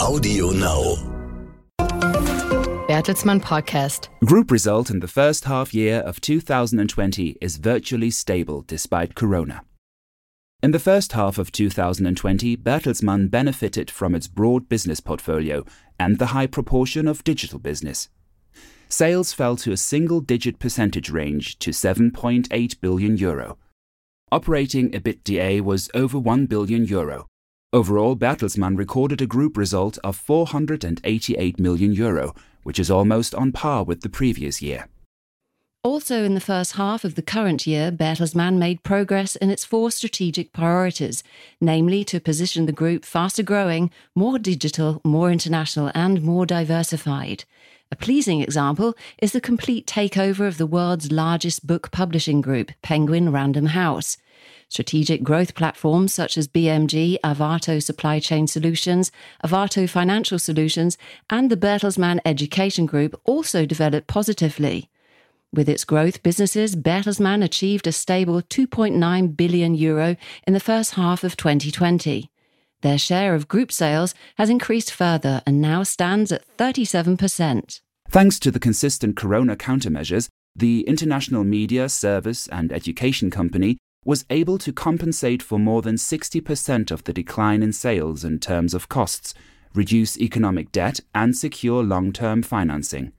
Audio Now. Bertelsmann Podcast. Group result in the first half year of 2020 is virtually stable despite corona. In the first half of 2020, Bertelsmann benefited from its broad business portfolio and the high proportion of digital business. Sales fell to a single digit percentage range to 7.8 billion euro. Operating EBITDA was over 1 billion euro. Overall, Bertelsmann recorded a group result of 488 million euro, which is almost on par with the previous year. Also, in the first half of the current year, Bertelsmann made progress in its four strategic priorities, namely to position the group faster growing, more digital, more international, and more diversified. A pleasing example is the complete takeover of the world's largest book publishing group, Penguin Random House. Strategic growth platforms such as BMG, Arvato Supply Chain Solutions, Arvato Financial Solutions, and the Bertelsmann Education Group also developed positively. With its growth businesses, Bertelsmann achieved a stable 2.9 billion euro in the first half of 2020. Their share of group sales has increased further and now stands at 37%. Thanks to the consistent corona countermeasures, the International Media, Service and Education Company was able to compensate for more than 60% of the decline in sales in terms of costs, reduce economic debt, and secure long term financing.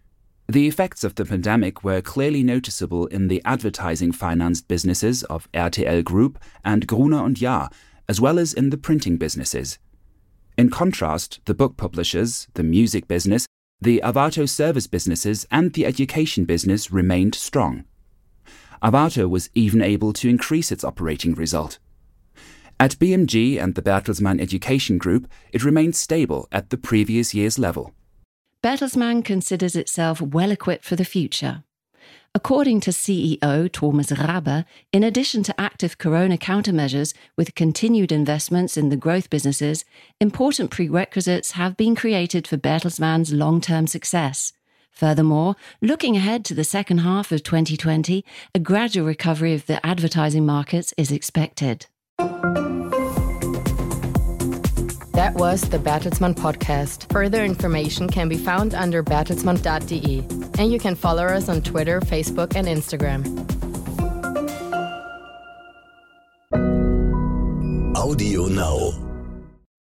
The effects of the pandemic were clearly noticeable in the advertising financed businesses of RTL Group and Gruner und Jahr, as well as in the printing businesses. In contrast, the book publishers, the music business, the Arvato service businesses, and the education business remained strong. Arvato was even able to increase its operating result. At BMG and the Bertelsmann Education Group, it remained stable at the previous year's level. Bertelsmann considers itself well equipped for the future. According to CEO Thomas Rabe, in addition to active corona countermeasures with continued investments in the growth businesses, important prerequisites have been created for Bertelsmann's long term success. Furthermore, looking ahead to the second half of 2020, a gradual recovery of the advertising markets is expected. That was the Bertelsmann podcast. Further information can be found under bertelsmann.de. And you can follow us on Twitter, Facebook, and Instagram. Audio Now.